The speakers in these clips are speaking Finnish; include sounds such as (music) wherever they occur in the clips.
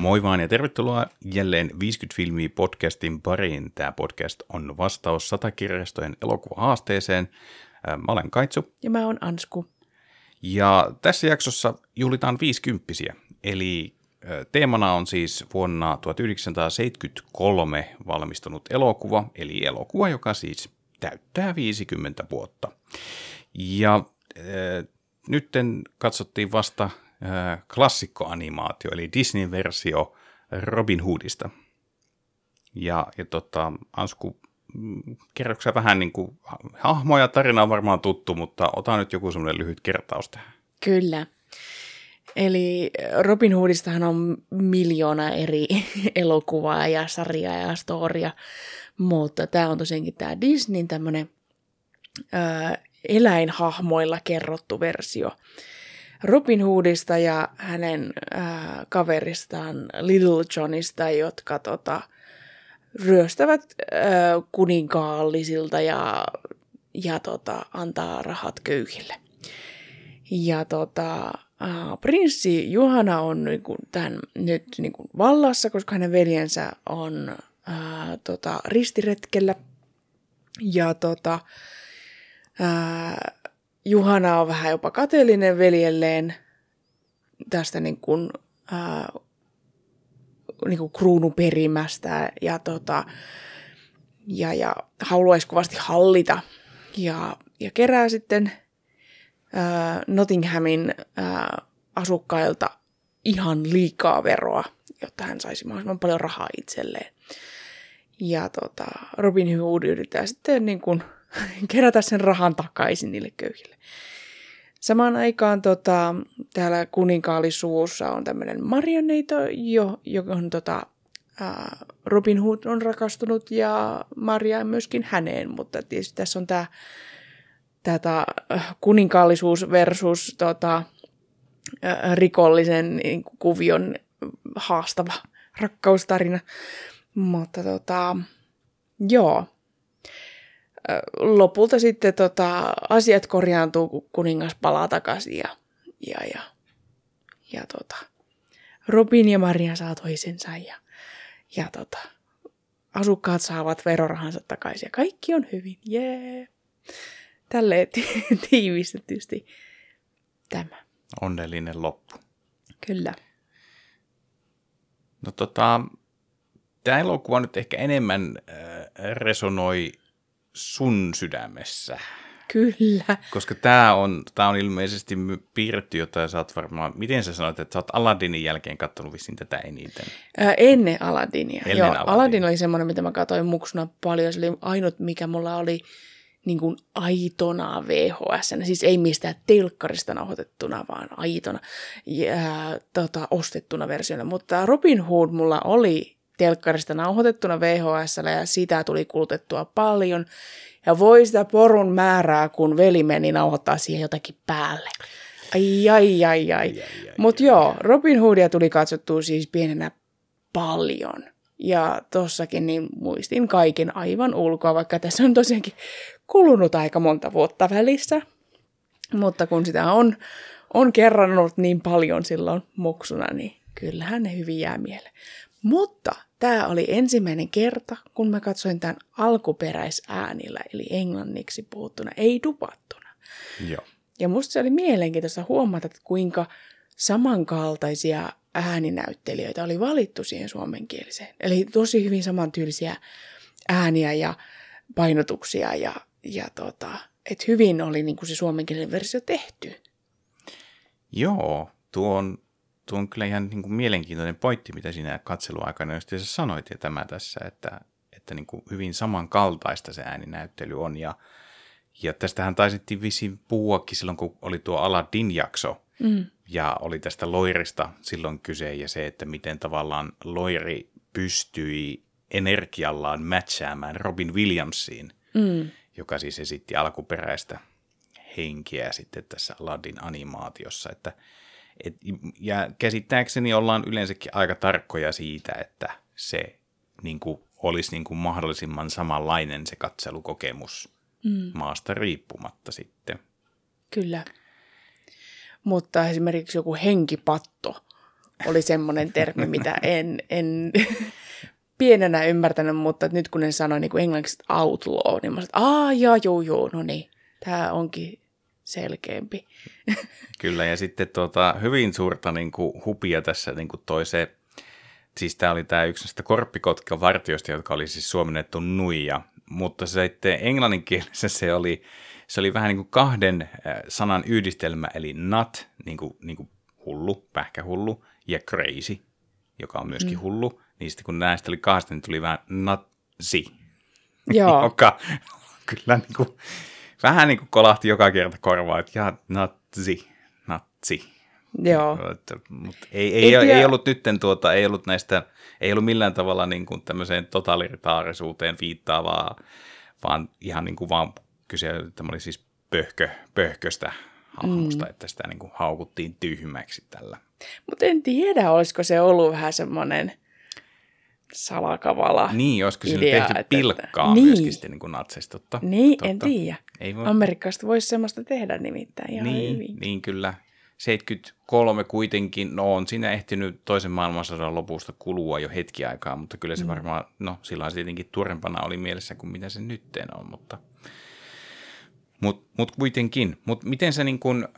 Moi vaan ja tervetuloa jälleen 50 filmiä podcastin pariin. Tämä podcast on vastaus satakirjastojen elokuvahaasteeseen. Mä olen Kaitsu. Ja mä oon Ansku. Ja tässä jaksossa juhlitaan 50 eli teemana on siis vuonna 1973 valmistunut elokuva, eli elokuva, joka siis täyttää 50 vuotta. Ja äh, nytten katsottiin vasta klassikkoanimaatio, eli Disney-versio Robin Hoodista. Ja, ja tota, Ansku, mm, kerroksä vähän niin kuin, hahmoja tarina on varmaan tuttu, mutta ota nyt joku semmoinen lyhyt kertaus tähän. Kyllä. Eli Robin Hoodistahan on miljoona eri (laughs) elokuvaa ja sarjaa ja storia, mutta tämä on tosiaankin tämä Disneyn tämmöinen eläinhahmoilla kerrottu versio. Robin Hoodista ja hänen ää, kaveristaan Little Johnista, jotka tota, ryöstävät ää, kuninkaallisilta ja, ja tota, antaa rahat köyhille. Ja tota, ää, prinssi Juhana on niinku tämän, nyt niinku vallassa, koska hänen veljensä on ää, tota, ristiretkellä. Ja tota, ää, Juhana on vähän jopa kateellinen veljelleen tästä niin kuin, ää, niin kuin kruunuperimästä ja, tota, ja, ja haluaisi kovasti hallita. Ja, ja kerää sitten ää, Nottinghamin ää, asukkailta ihan liikaa veroa, jotta hän saisi mahdollisimman paljon rahaa itselleen. Ja tota, Robin Hood yrittää sitten niin kuin, (laughs) kerätä sen rahan takaisin niille köyhille. Samaan aikaan tota, täällä kuninkaallisuussa on tämmöinen marioneito, jo, johon tota, ää, Robin Hood on rakastunut ja Maria myöskin häneen, mutta tietysti tässä on tämä tätä kuninkaallisuus versus tota, ää, rikollisen niin kuvion haastava rakkaustarina. Mutta tota, joo, lopulta sitten tota, asiat korjaantuu, kun kuningas palaa takaisin ja, ja, ja, ja tota, Robin ja Maria saa toisensa ja, ja tota, asukkaat saavat verorahansa takaisin ja kaikki on hyvin. Jee! Yeah. Tälleen (laughs) tiivistetysti tämä. Onnellinen loppu. Kyllä. No tota, tämä elokuva nyt ehkä enemmän äh, resonoi sun sydämessä. Kyllä. Koska tämä on, tää on ilmeisesti piirretty jota sä oot varmaan, miten sä sanoit, että sä oot Aladdinin jälkeen katsonut vissiin tätä eniten? Ää, ennen Aladinia. Ennen Joo, Aladdin. Aladdin oli semmoinen, mitä mä katsoin muksuna paljon. Se oli ainut, mikä mulla oli niin kuin aitona VHS, siis ei mistään telkkarista nauhoitettuna, vaan aitona ja, tota, ostettuna versiona. Mutta Robin Hood mulla oli telkkarista nauhoitettuna VHS ja sitä tuli kulutettua paljon. Ja voi sitä porun määrää, kun veli meni nauhoittaa siihen jotakin päälle. Ai, ai, ai, ai. ai, ai Mutta joo, Robin Hoodia tuli katsottua siis pienenä paljon. Ja tossakin niin muistin kaiken aivan ulkoa, vaikka tässä on tosiaankin kulunut aika monta vuotta välissä. Mutta kun sitä on, on kerrannut niin paljon silloin muksuna, niin kyllähän ne hyvin jää mieleen. Mutta tämä oli ensimmäinen kerta, kun mä katsoin tämän alkuperäisäänillä, eli englanniksi puhuttuna, ei dupattuna. Joo. Ja musta se oli mielenkiintoista huomata, että kuinka samankaltaisia ääninäyttelijöitä oli valittu siihen suomenkieliseen. Eli tosi hyvin samantyylisiä ääniä ja painotuksia ja, ja tota, että hyvin oli niin kuin se suomenkielinen versio tehty. Joo, tuo on tuo on kyllä ihan niin kuin mielenkiintoinen pointti, mitä siinä katseluaikana just sä sanoit ja tämä tässä, että, että niin kuin hyvin samankaltaista se ääninäyttely on. Ja, ja tästähän taisittiin vissiin puhuakin silloin, kun oli tuo Aladdin-jakso, mm. ja oli tästä loirista silloin kyse, ja se, että miten tavallaan loiri pystyi energiallaan matchaamaan Robin Williamsiin, mm. joka siis esitti alkuperäistä henkiä sitten tässä Aladdin animaatiossa, että – et, ja käsittääkseni ollaan yleensäkin aika tarkkoja siitä, että se niin kuin, olisi niin kuin mahdollisimman samanlainen se katselukokemus mm. maasta riippumatta sitten. Kyllä. Mutta esimerkiksi joku henkipatto oli semmoinen termi, mitä (laughs) en, en pienenä ymmärtänyt, mutta nyt kun ne sanoi niin kuin englanniksi outlaw, niin mä sanoin, että aah, joo, joo, joo, no niin, tämä onkin selkeämpi. Kyllä, ja sitten tuota, hyvin suurta niin kuin, hupia tässä niin kuin toi se, siis tämä oli tämä yksi näistä korppikotkan vartioista, jotka oli siis suomennettu nuija, mutta se sitten englanninkielessä se oli, se oli vähän niin kuin kahden sanan yhdistelmä, eli nut, niin kuin, niin kuin hullu, pähkähullu, ja crazy, joka on myöskin mm. hullu. Niin sitten kun näistä oli kahdesta, niin tuli vähän natsi, Joo. (laughs) joka kyllä niin kuin, vähän niin kuin kolahti joka kerta korvaa, että ja natsi, natsi. Joo. Mutta ei, ei, ei, ei, ollut nytten tuota, ei ollut näistä, ei ollut millään tavalla niin kuin tämmöiseen totalitaarisuuteen viittaavaa, vaan ihan niin kuin vaan kyse, tämä oli siis pöhkö, pöhköstä hahmosta, mm. että sitä niin kuin haukuttiin tyhmäksi tällä. Mutta en tiedä, olisiko se ollut vähän semmoinen salakavala Niin, olisiko sillä tehty että, pilkkaa että, myöskin niin. sitten niin kuin natseista, totta. Niin, totta. en tiedä. Ei voi... Amerikasta voisi semmoista tehdä nimittäin ihan niin, hyvin. Niin, kyllä. 73 kuitenkin, no on siinä ehtinyt toisen maailmansodan lopusta kulua jo hetki aikaa, mutta kyllä se mm. varmaan, no silloin se tietenkin tuorempana oli mielessä kuin mitä se nytteen on, mutta mutta mut kuitenkin, mutta miten se niin kun,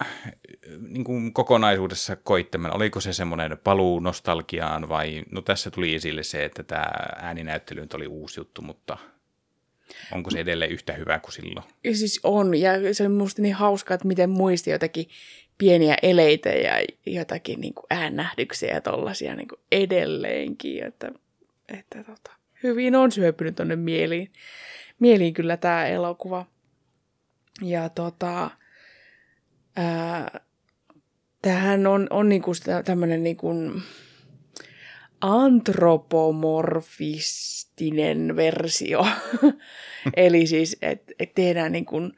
niin kun kokonaisuudessa koittamalla, oliko se semmoinen paluu nostalgiaan vai, no tässä tuli esille se, että tämä ääninäyttely nyt oli uusi juttu, mutta onko se edelleen yhtä hyvä kuin silloin? Ja siis on, ja se on musta niin hauskaa, että miten muisti jotakin pieniä eleitä ja jotakin niin kuin äännähdyksiä ja tollaisia niin kuin edelleenkin, että, että tota, hyvin on syöpynyt tuonne mieliin. Mieliin kyllä tämä elokuva. Ja tota, ää, tämähän on, on niinku tämmöinen niinku antropomorfistinen versio. (laughs) Eli siis, että et tehdään niinku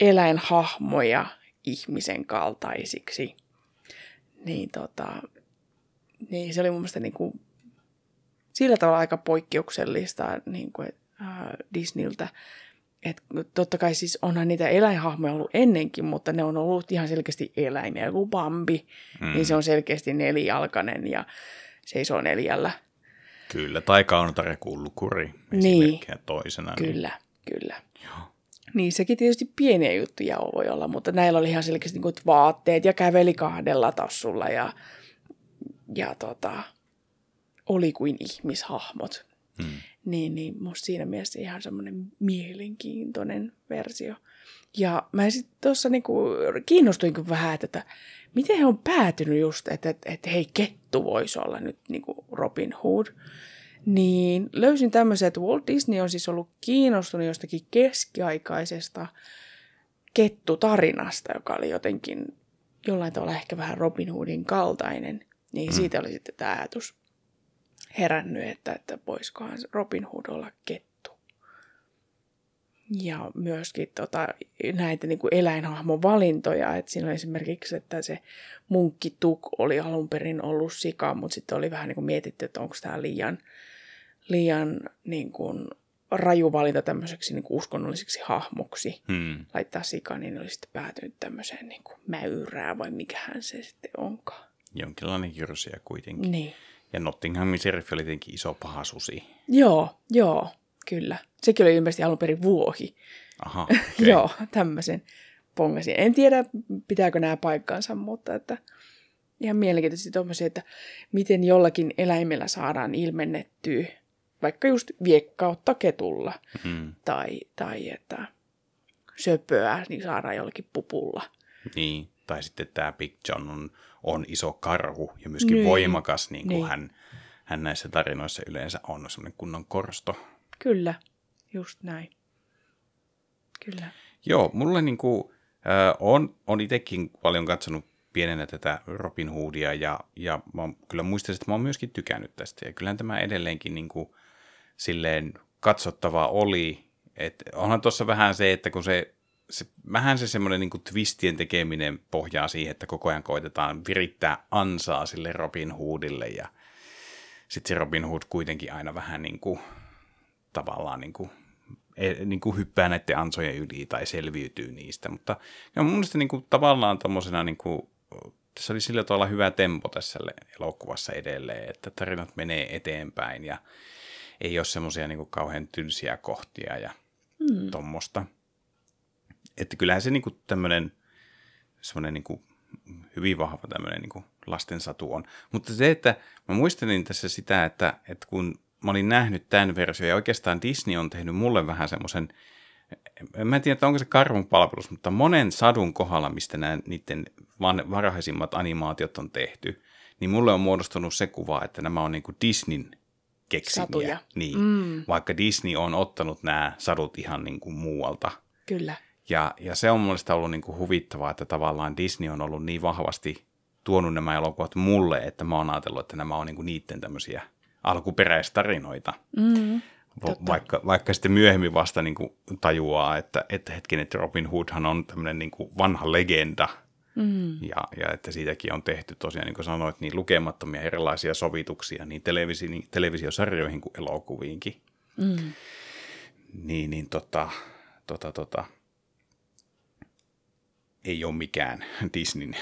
eläinhahmoja ihmisen kaltaisiksi. Niin, tota, niin se oli mun mielestä niinku, sillä tavalla aika poikkeuksellista niin kuin, äh, Disneyltä et totta kai siis onhan niitä eläinhahmoja ollut ennenkin, mutta ne on ollut ihan selkeästi eläimiä. Joku Bambi, mm. niin se on selkeästi nelijalkainen ja seisoo neljällä. Kyllä, tai Kaunotare kullukuri niin, toisena. Niin- kyllä, niin. kyllä. Joo. Niin sekin tietysti pieniä juttuja voi olla, mutta näillä oli ihan selkeästi niin vaatteet ja käveli kahdella tassulla ja, ja tota, oli kuin ihmishahmot. Hmm. Niin, niin musta siinä mielessä ihan semmoinen mielenkiintoinen versio. Ja mä sitten tuossa niinku kiinnostuin vähän, että miten he on päätynyt just, että, että, että hei, kettu voisi olla nyt niinku Robin Hood. Niin löysin tämmöisen, että Walt Disney on siis ollut kiinnostunut jostakin keskiaikaisesta kettutarinasta, joka oli jotenkin jollain tavalla ehkä vähän Robin Hoodin kaltainen. Niin mm. siitä oli sitten tämä ajatus herännyt, että, että voisikohan Robin Hood olla kettu. Ja myöskin tota, näitä niin kuin eläinhahmon valintoja, että siinä oli esimerkiksi, että se munkki Tuk oli alun perin ollut sika, mutta sitten oli vähän niin kuin mietitty, että onko tämä liian, liian niin kuin raju valinta tämmöiseksi niin kuin uskonnolliseksi hahmoksi hmm. laittaa sika, niin oli sitten päätynyt tämmöiseen niin kuin mäyrää vai mikähän se sitten onkaan. Jonkinlainen jyrsiä kuitenkin. Niin. Ja Nottinghamin seriffi oli tietenkin iso paha susi. Joo, joo, kyllä. Sekin oli ilmeisesti alun perin vuohi. Aha, (laughs) okay. joo, tämmöisen pongasin. En tiedä, pitääkö nämä paikkaansa, mutta että ihan mielenkiintoisesti tuommoisia, että miten jollakin eläimellä saadaan ilmennettyä vaikka just viekkautta ketulla hmm. tai, tai että söpöä niin saadaan jollakin pupulla. Niin, tai sitten tämä Big John on on iso karhu ja myöskin niin. voimakas, niin kuin niin. Hän, hän näissä tarinoissa yleensä on semmoinen kunnon korsto. Kyllä, just näin. Kyllä. Joo, mulle niin kuin, äh, on, on itsekin paljon katsonut pienenä tätä Robin Hoodia ja, ja mä kyllä muistan, että mä oon myöskin tykännyt tästä. Ja kyllähän tämä edelleenkin niin kuin, silleen katsottavaa oli. Et onhan tuossa vähän se, että kun se se, vähän se semmoinen niin twistien tekeminen pohjaa siihen, että koko ajan koitetaan virittää ansaa sille Robin Hoodille ja sitten se Robin Hood kuitenkin aina vähän niin kuin, tavallaan niin kuin, e, niin kuin hyppää näiden ansojen yli tai selviytyy niistä, mutta ja mun mielestä niin kuin, tavallaan tommosena niin kuin, tässä oli sillä tavalla hyvä tempo tässä elokuvassa edelleen, että tarinat menee eteenpäin ja ei ole semmoisia niin kauhean tylsiä kohtia ja mm. tuommoista. Että kyllähän se niin kuin tämmöinen semmoinen niin kuin hyvin vahva tämmöinen niin kuin lastensatu on. Mutta se, että mä muistelin tässä sitä, että, että kun mä olin nähnyt tämän version ja oikeastaan Disney on tehnyt mulle vähän semmoisen, mä en tiedä, onko se karvun palvelus, mutta monen sadun kohdalla, mistä nämä niiden varhaisimmat animaatiot on tehty, niin mulle on muodostunut se kuva, että nämä on niin kuin Disneyn keksimiä. Satuja. Niin, mm. vaikka Disney on ottanut nämä sadut ihan niin kuin muualta. Kyllä. Ja, ja se on mielestäni ollut niin kuin huvittavaa, että tavallaan Disney on ollut niin vahvasti tuonut nämä elokuvat mulle, että mä oon ajatellut, että nämä on niin kuin niiden tämmöisiä alkuperäistarinoita. Mm, vaikka, vaikka sitten myöhemmin vasta niin kuin tajuaa, että, että hetken, että Robin Hoodhan on tämmöinen niin kuin vanha legenda, mm. ja, ja että siitäkin on tehty tosiaan, niin kuin sanoit, niin lukemattomia erilaisia sovituksia niin televisi, niin televisiosarjoihin kuin elokuviinkin. Mm. Niin, niin tota, tota, tota, ei ole mikään (laughs) Disneyn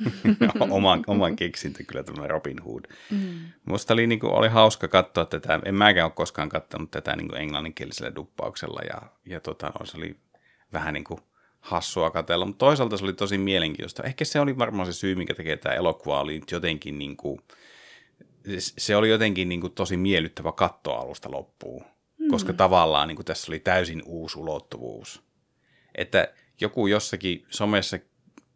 (laughs) oman, oman keksintö kyllä tämä Robin Hood. Mm. Musta oli, niin kuin, oli hauska katsoa tätä, en mäkään ole koskaan katsonut tätä niin kuin englanninkielisellä duppauksella ja, ja tota, no, se oli vähän niin kuin hassua katsella, mutta toisaalta se oli tosi mielenkiintoista. Ehkä se oli varmaan se syy, mikä tekee tämä elokuva, oli jotenkin niin kuin, se oli jotenkin niin kuin tosi miellyttävä kattoa alusta loppuun, mm. koska tavallaan niin kuin tässä oli täysin uusi ulottuvuus. Että joku jossakin somessa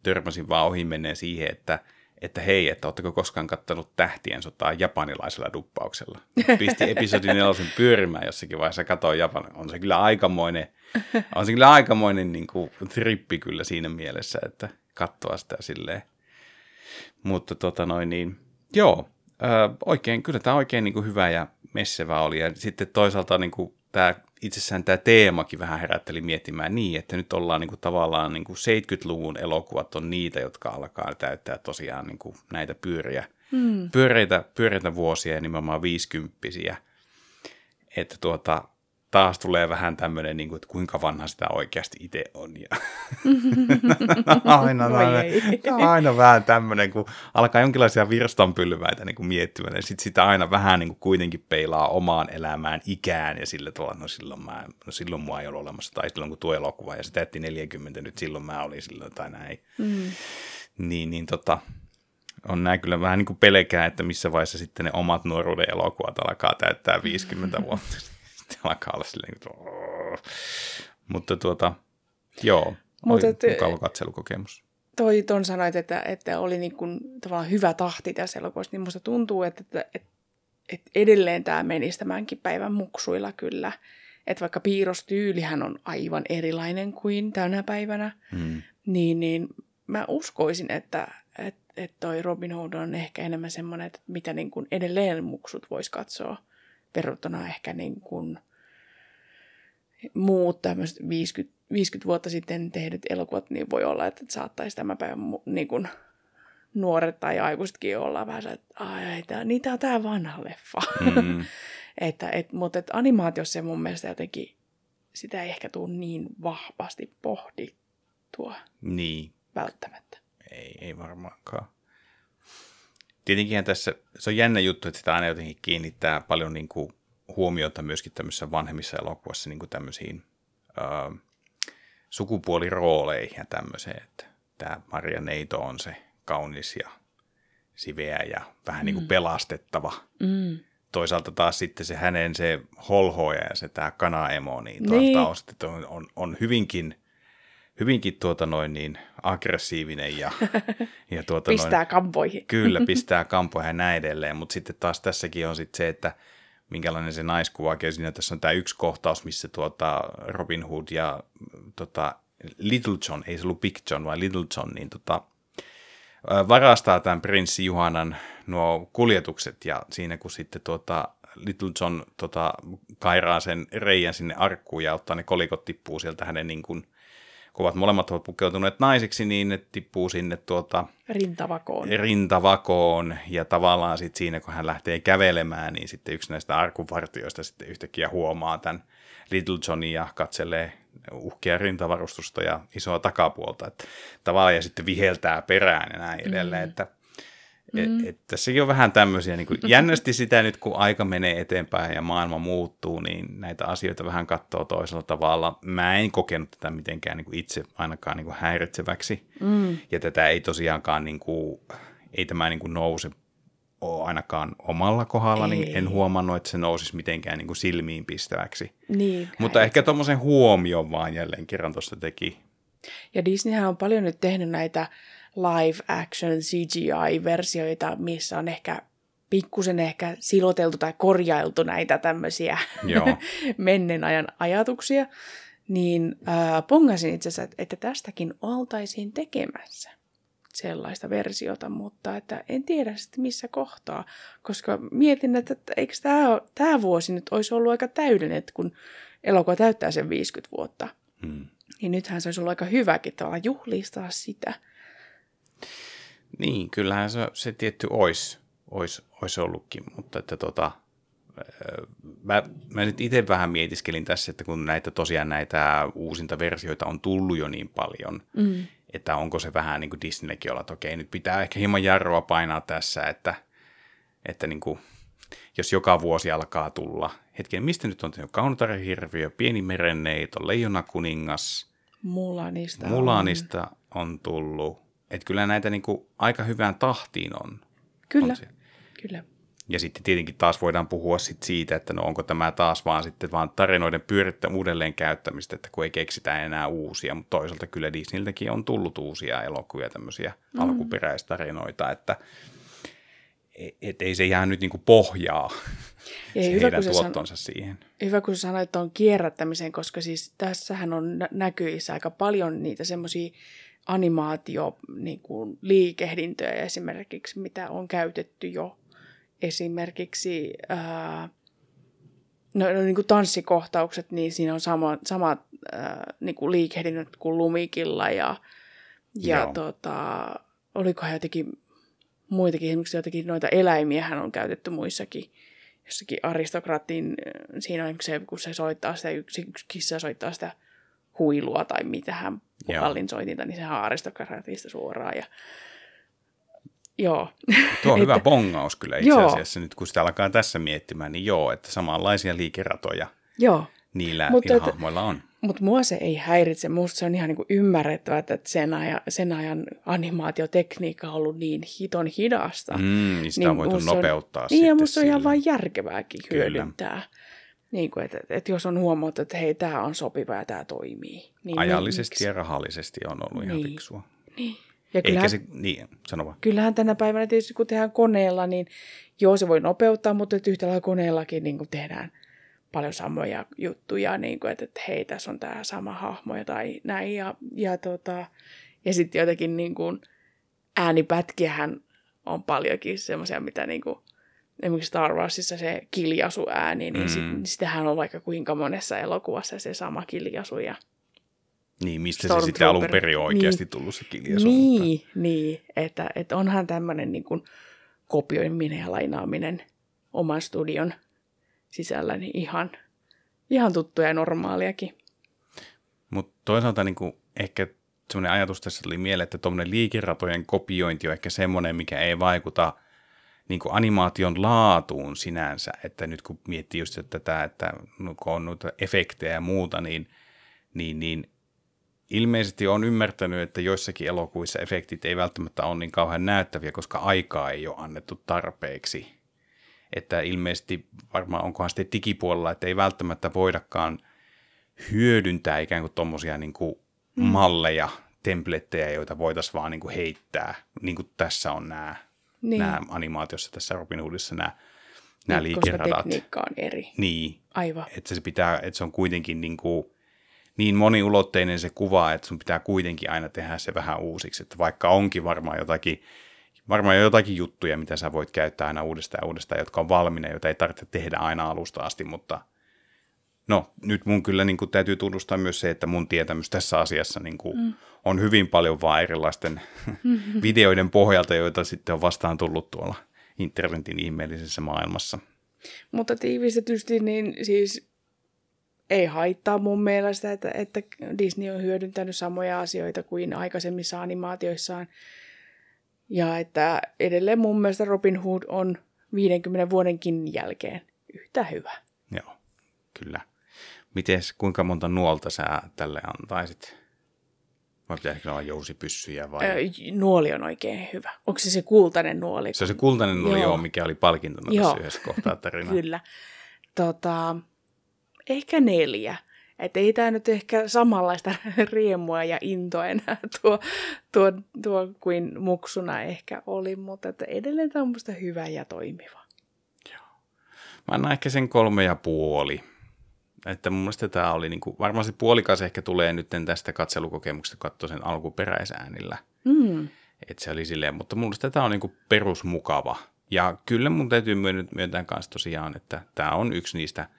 törmäsin vaan ohi menneen siihen, että, että hei, että oletteko koskaan kattanut tähtien sotaa japanilaisella duppauksella. Pisti episodi nelosen pyörimään jossakin vaiheessa, katsoin Japan. On se kyllä aikamoinen, on se kyllä aikamoinen niin kuin, trippi kyllä siinä mielessä, että katsoa sitä silleen. Mutta tota noin niin, joo, oikein, kyllä tämä oikein niin kuin hyvä ja messevä oli. Ja sitten toisaalta niin kuin, tämä itsessään tämä teemakin vähän herätteli miettimään niin, että nyt ollaan niin kuin tavallaan niin kuin 70-luvun elokuvat on niitä, jotka alkaa täyttää tosiaan niin kuin näitä pyöriä, mm. pyöreitä, pyöreitä vuosia ja nimenomaan viisikymppisiä. Että tuota, taas tulee vähän tämmöinen, niin kuin, että kuinka vanha sitä oikeasti itse on. Ja (laughs) aina, aina, (laughs) aina vähän tämmöinen, kun alkaa jonkinlaisia virstanpylväitä niin kuin miettimään, ja sitten sitä aina vähän niin kuin kuitenkin peilaa omaan elämään ikään, ja sillä tavalla, no silloin, mä, no silloin mua ei ollut olemassa, tai silloin kun tuo elokuva, ja se täytti 40, nyt silloin mä olin silloin, tai näin. Mm. Niin, niin tota, on nämä kyllä vähän niin kuin pelkää, että missä vaiheessa sitten ne omat nuoruuden elokuvat alkaa täyttää 50 vuotta sitten alkaa olla silleen, että... mutta tuota, joo, Mut oli et, mukava katselukokemus. Toi ton sanoit, että, että oli niin kuin, tavallaan hyvä tahti tässä elokuvassa, niin musta tuntuu, että, että, että, että edelleen tämä menisi tämänkin päivän muksuilla kyllä. Että vaikka piirrostyylihän on aivan erilainen kuin tänä päivänä, hmm. niin, niin mä uskoisin, että, että, että toi Robin Hood on ehkä enemmän semmoinen, että mitä niin kuin edelleen muksut vois katsoa verrattuna ehkä niin kuin muut tämmöiset 50, 50 vuotta sitten tehdyt elokuvat, niin voi olla, että saattaisi tämän päivän niin kuin nuoret tai aikuisetkin olla vähän se, että ai, tää, niin tämä on tämä vanha leffa. Mm. (laughs) että, et, mutta et animaatiossa mun mielestä jotenkin sitä ei ehkä tule niin vahvasti pohdittua. Niin. Välttämättä. Ei, ei varmaankaan. Tietenkin tässä, se on jännä juttu, että sitä aina jotenkin kiinnittää paljon niin kuin huomiota myöskin tämmöisissä vanhemmissa elokuvissa niin kuin tämmöisiin ö, sukupuolirooleihin ja tämmöiseen, että tämä Maria Neito on se kaunis ja siveä ja vähän niin kuin mm. pelastettava. Mm. Toisaalta taas sitten se hänen se holhoja ja se tämä kanaemo, niin, niin. taas on, on, on hyvinkin hyvinkin tuota noin niin aggressiivinen ja, (laughs) ja tuota pistää noin, kampoihin. Kyllä, (laughs) pistää kampoihin ja näin edelleen, mutta sitten taas tässäkin on sitten se, että minkälainen se naiskuva on. Siinä tässä on tämä yksi kohtaus, missä tuota Robin Hood ja tota, Little John, ei se ollut Big John, vaan Little John, niin tota, varastaa tämän prinssi Juhanan nuo kuljetukset ja siinä kun sitten tuota, Little John tota, kairaa sen reijän sinne arkkuun ja ottaa ne kolikot tippuu sieltä hänen niin kuin, kun ovat molemmat ovat pukeutuneet naisiksi, niin ne tippuu sinne tuota, rintavakoon. rintavakoon. Ja tavallaan sitten siinä, kun hän lähtee kävelemään, niin sitten yksi näistä arkuvartioista sitten yhtäkkiä huomaa tämän Little Johnny ja katselee uhkia rintavarustusta ja isoa takapuolta. Että tavallaan ja sitten viheltää perään ja näin edelleen. Mm. Että Mm. Et, et sekin on vähän tämmöisiä, niin kuin (laughs) jännästi sitä nyt kun aika menee eteenpäin ja maailma muuttuu, niin näitä asioita vähän katsoo toisella tavalla. Mä en kokenut tätä mitenkään niin kuin itse ainakaan niin kuin häiritseväksi. Mm. Ja tätä ei tosiaankaan, niin kuin, ei tämä niin kuin nouse ole ainakaan omalla kohdalla, niin en huomannut, että se nousisi mitenkään niin kuin silmiin pistäväksi. Niin, Mutta ehkä tuommoisen huomion vaan jälleen kerran tuosta teki. Ja Disneyhän on paljon nyt tehnyt näitä live action CGI-versioita, missä on ehkä pikkusen ehkä siloteltu tai korjailtu näitä tämmöisiä (laughs) menneen ajan ajatuksia, niin äh, pongasin itse asiassa, että tästäkin oltaisiin tekemässä sellaista versiota, mutta että en tiedä sitten missä kohtaa, koska mietin, että, että eikö tämä, tämä vuosi nyt olisi ollut aika täydellinen, että kun elokuva täyttää sen 50 vuotta, hmm. niin nythän se olisi ollut aika hyväkin tavallaan juhlistaa sitä. Niin, kyllähän se, se tietty olisi, olisi, olisi ollutkin, mutta että tota, mä, mä nyt itse vähän mietiskelin tässä, että kun näitä tosiaan näitä uusinta versioita on tullut jo niin paljon, mm. että onko se vähän niin kuin Disneykin olla, että okei, nyt pitää ehkä hieman jarroa painaa tässä, että, että niin kuin, jos joka vuosi alkaa tulla, hetken, mistä nyt on Kaunotaren hirviö, Pieni merenneito, Leijona kuningas, Mulanista, Mulanista on, on tullut, että kyllä näitä niin kuin aika hyvään tahtiin on. Kyllä, on kyllä. Ja sitten tietenkin taas voidaan puhua sit siitä, että no onko tämä taas vaan sitten vaan tarinoiden pyörittä uudelleen käyttämistä, että kun ei keksitä enää uusia, mutta toisaalta kyllä Disneyltäkin on tullut uusia elokuvia, tämmöisiä mm. alkuperäistarinoita, että et, et ei se jää nyt niinku pohjaa ja se hyvä, heidän tuottonsa san... siihen. Hyvä, kun sanoit tuon kierrättämisen, koska siis tässähän on näkyissä aika paljon niitä semmoisia animaatio niin kuin liikehdintöjä esimerkiksi, mitä on käytetty jo. Esimerkiksi ää, no, no niin kuin tanssikohtaukset, niin siinä on sama, samat ää, niin kuin liikehdinnät kuin Lumikilla ja, ja tota, olikohan jotenkin muitakin, esimerkiksi jotakin noita eläimiä hän on käytetty muissakin, jossakin aristokratin, siinä on se, kun se soittaa sitä, yksi, yksi kissa soittaa sitä huilua tai mitä hän vokallin soitinta, niin sehän on aristokratista suoraan. Ja... Joo. Tuo on (laughs) hyvä bongaus kyllä itse joo. asiassa, nyt kun sitä alkaa tässä miettimään, niin joo, että samanlaisia liikeratoja joo. niillä mutta, että, hahmoilla on. Mutta mua se ei häiritse, musta se on ihan niinku ymmärrettävää, että sen ajan, sen ajan animaatiotekniikka on ollut niin hiton hidasta. Mm, niin sitä niin on voitu nopeuttaa on, Niin, ja musta on ihan vain järkevääkin hyödyntää. Kyllä. Niin kuin, että, että jos on huomattu, että hei, tämä on sopiva ja tämä toimii. Niin Ajallisesti miksi? ja rahallisesti on ollut niin. ihan fiksua. Niin. Ja kyllähän, Eikä se, niin, sano vaan. Kyllähän tänä päivänä tietysti kun tehdään koneella, niin joo se voi nopeuttaa, mutta yhtä lailla koneellakin niin kuin tehdään paljon samoja juttuja, niin kuin, että, että hei, tässä on tämä sama hahmo ja tai näin. Ja, ja, tota, ja sitten jotenkin niin kuin, äänipätkiähän on paljonkin semmoisia, mitä niin kuin, esimerkiksi Star Warsissa se kiljasu-ääni, niin mm. sit, sitähän on vaikka kuinka monessa elokuvassa se sama kiljasu. Ja niin, mistä se sitten alun perin oikeasti niin, tullut se kiljasu. Niin, mutta... niin että, että onhan tämmöinen niin kuin kopioiminen ja lainaaminen oman studion sisällä niin ihan, ihan tuttuja ja normaaliakin. Mutta toisaalta niin kuin ehkä semmoinen ajatus tässä tuli mieleen, että tuommoinen liikeratojen kopiointi on ehkä semmoinen, mikä ei vaikuta – niin kuin animaation laatuun sinänsä, että nyt kun miettii just tätä, että kun on noita efektejä ja muuta, niin, niin, niin ilmeisesti on ymmärtänyt, että joissakin elokuissa efektit ei välttämättä ole niin kauhean näyttäviä, koska aikaa ei ole annettu tarpeeksi. Että ilmeisesti varmaan onkohan sitten digipuolella, että ei välttämättä voidakaan hyödyntää ikään kuin tuommoisia niin kuin mm. malleja, templettejä, joita voitaisiin vaan niin kuin heittää, niin kuin tässä on nämä niin. nämä animaatiossa tässä Robin Hoodissa nämä, nämä niin, liikeradat. Koska tekniikka on eri. Niin. Aivan. Että se, pitää, että se on kuitenkin niin, kuin, niin moniulotteinen se kuva, että sun pitää kuitenkin aina tehdä se vähän uusiksi. Että vaikka onkin varmaan jotakin, varmaan jotakin juttuja, mitä sä voit käyttää aina uudestaan ja uudestaan, jotka on valmiina, joita ei tarvitse tehdä aina alusta asti, mutta no nyt mun kyllä niin kuin, täytyy tunnustaa myös se, että mun tietämys tässä asiassa niin kuin, mm on hyvin paljon vaan erilaisten (laughs) videoiden pohjalta, joita sitten on vastaan tullut tuolla internetin ihmeellisessä maailmassa. Mutta tiivistetysti niin siis ei haittaa mun mielestä, että, että Disney on hyödyntänyt samoja asioita kuin aikaisemmissa animaatioissaan. Ja että edelleen mun mielestä Robin Hood on 50 vuodenkin jälkeen yhtä hyvä. Joo, kyllä. Mites, kuinka monta nuolta sä tälle antaisit? Vai pitäisikö olla jousipyssyjä vai? Öö, nuoli on oikein hyvä. Onko se se kultainen nuoli? Se on se kultainen nuoli, joo. joo mikä oli palkintona Joo. tässä yhdessä kohtaa tarinaa. (laughs) Kyllä. Tota, ehkä neljä. Että ei tämä nyt ehkä samanlaista (laughs) riemua ja intoa enää tuo, tuo, tuo kuin muksuna ehkä oli, mutta että edelleen tämä on musta hyvä ja toimiva. Mä annan ehkä sen kolme ja puoli. Että mun mielestä tämä oli niinku, varmaan se puolikas ehkä tulee nyt tästä katselukokemuksesta, kun katsoi sen alkuperäisäänillä. Mm. Että se oli silleen, mutta mun mielestä tämä on niinku perusmukava. Ja kyllä mun täytyy myöntää, kanssa tosiaan, että tämä on yksi niistä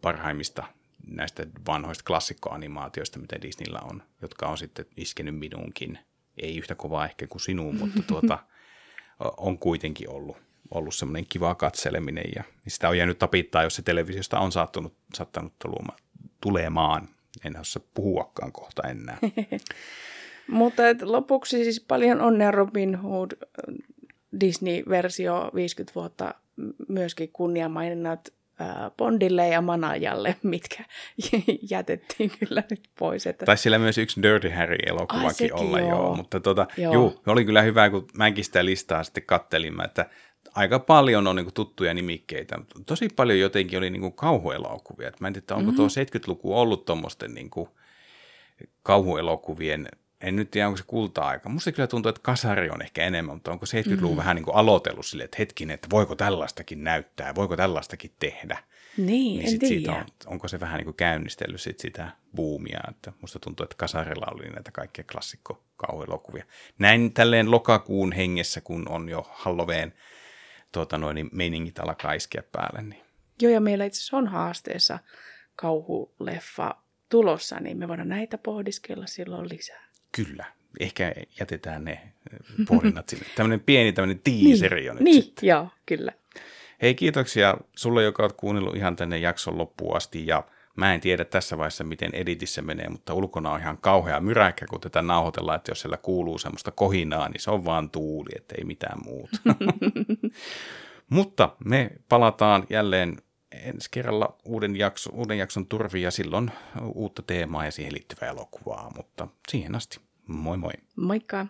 parhaimmista näistä vanhoista klassikkoanimaatioista, mitä Disneyllä on, jotka on sitten iskenyt minuunkin. Ei yhtä kovaa ehkä kuin sinuun, mutta tuota, (laughs) on kuitenkin ollut, ollut semmoinen kiva katseleminen ja sitä on jäänyt tapittaa, jos se televisiosta on saattanut, saattanut tulemaan. En osaa puhuakaan kohta enää. (laughs) Mutta et lopuksi siis paljon onnea Robin Hood Disney-versio 50 vuotta myöskin kunniamaininnat Bondille ja Manajalle, (laughs) mitkä (laughs) jätettiin kyllä nyt pois. Että... Tai siellä myös yksi Dirty Harry-elokuvakin Ai, olla, joo. joo. Mutta tota, joo. Juu, oli kyllä hyvä, kun mäkin sitä listaa sitten kattelin, että aika paljon on niin tuttuja nimikkeitä. mutta Tosi paljon jotenkin oli niin kauhuelokuvia. Et mä en tiedä, onko mm-hmm. tuo 70-luku ollut tuommoisten niin kauhuelokuvien en nyt tiedä, onko se kulta-aika. Musta kyllä tuntuu, että kasari on ehkä enemmän, mutta onko 70-luvun mm. vähän niin kuin aloitellut silleen, että hetkinen, että voiko tällaistakin näyttää, voiko tällaistakin tehdä. Niin, Niin en sit tiedä. siitä on, onko se vähän niin kuin käynnistellyt sit sitä buumia, että musta tuntuu, että kasarilla oli näitä kaikkia klassikko-kauhuelokuvia. Näin tälleen lokakuun hengessä, kun on jo Halloween tuota noin, niin meiningit alkaa iskeä päälle, niin Joo, ja meillä itse asiassa on haasteessa kauhuleffa tulossa, niin me voidaan näitä pohdiskella silloin lisää. kyllä. Ehkä jätetään ne eh, pohdinnat sinne. (laughs) Tämmöinen pieni tämmöinen tiiseri on nyt niin, sitten. joo, kyllä. Hei, kiitoksia sulle, joka oot kuunnellut ihan tänne jakson loppuun asti. Ja mä en tiedä tässä vaiheessa, miten editissä menee, mutta ulkona on ihan kauhea myräkkä, kun tätä nauhoitellaan, että jos siellä kuuluu semmoista kohinaa, niin se on vaan tuuli, että ei mitään muuta. (laughs) mutta me palataan jälleen ensi kerralla uuden, jakso, uuden jakson turviin ja silloin uutta teemaa ja siihen liittyvää elokuvaa, mutta siihen asti. Moi moi! Moikka!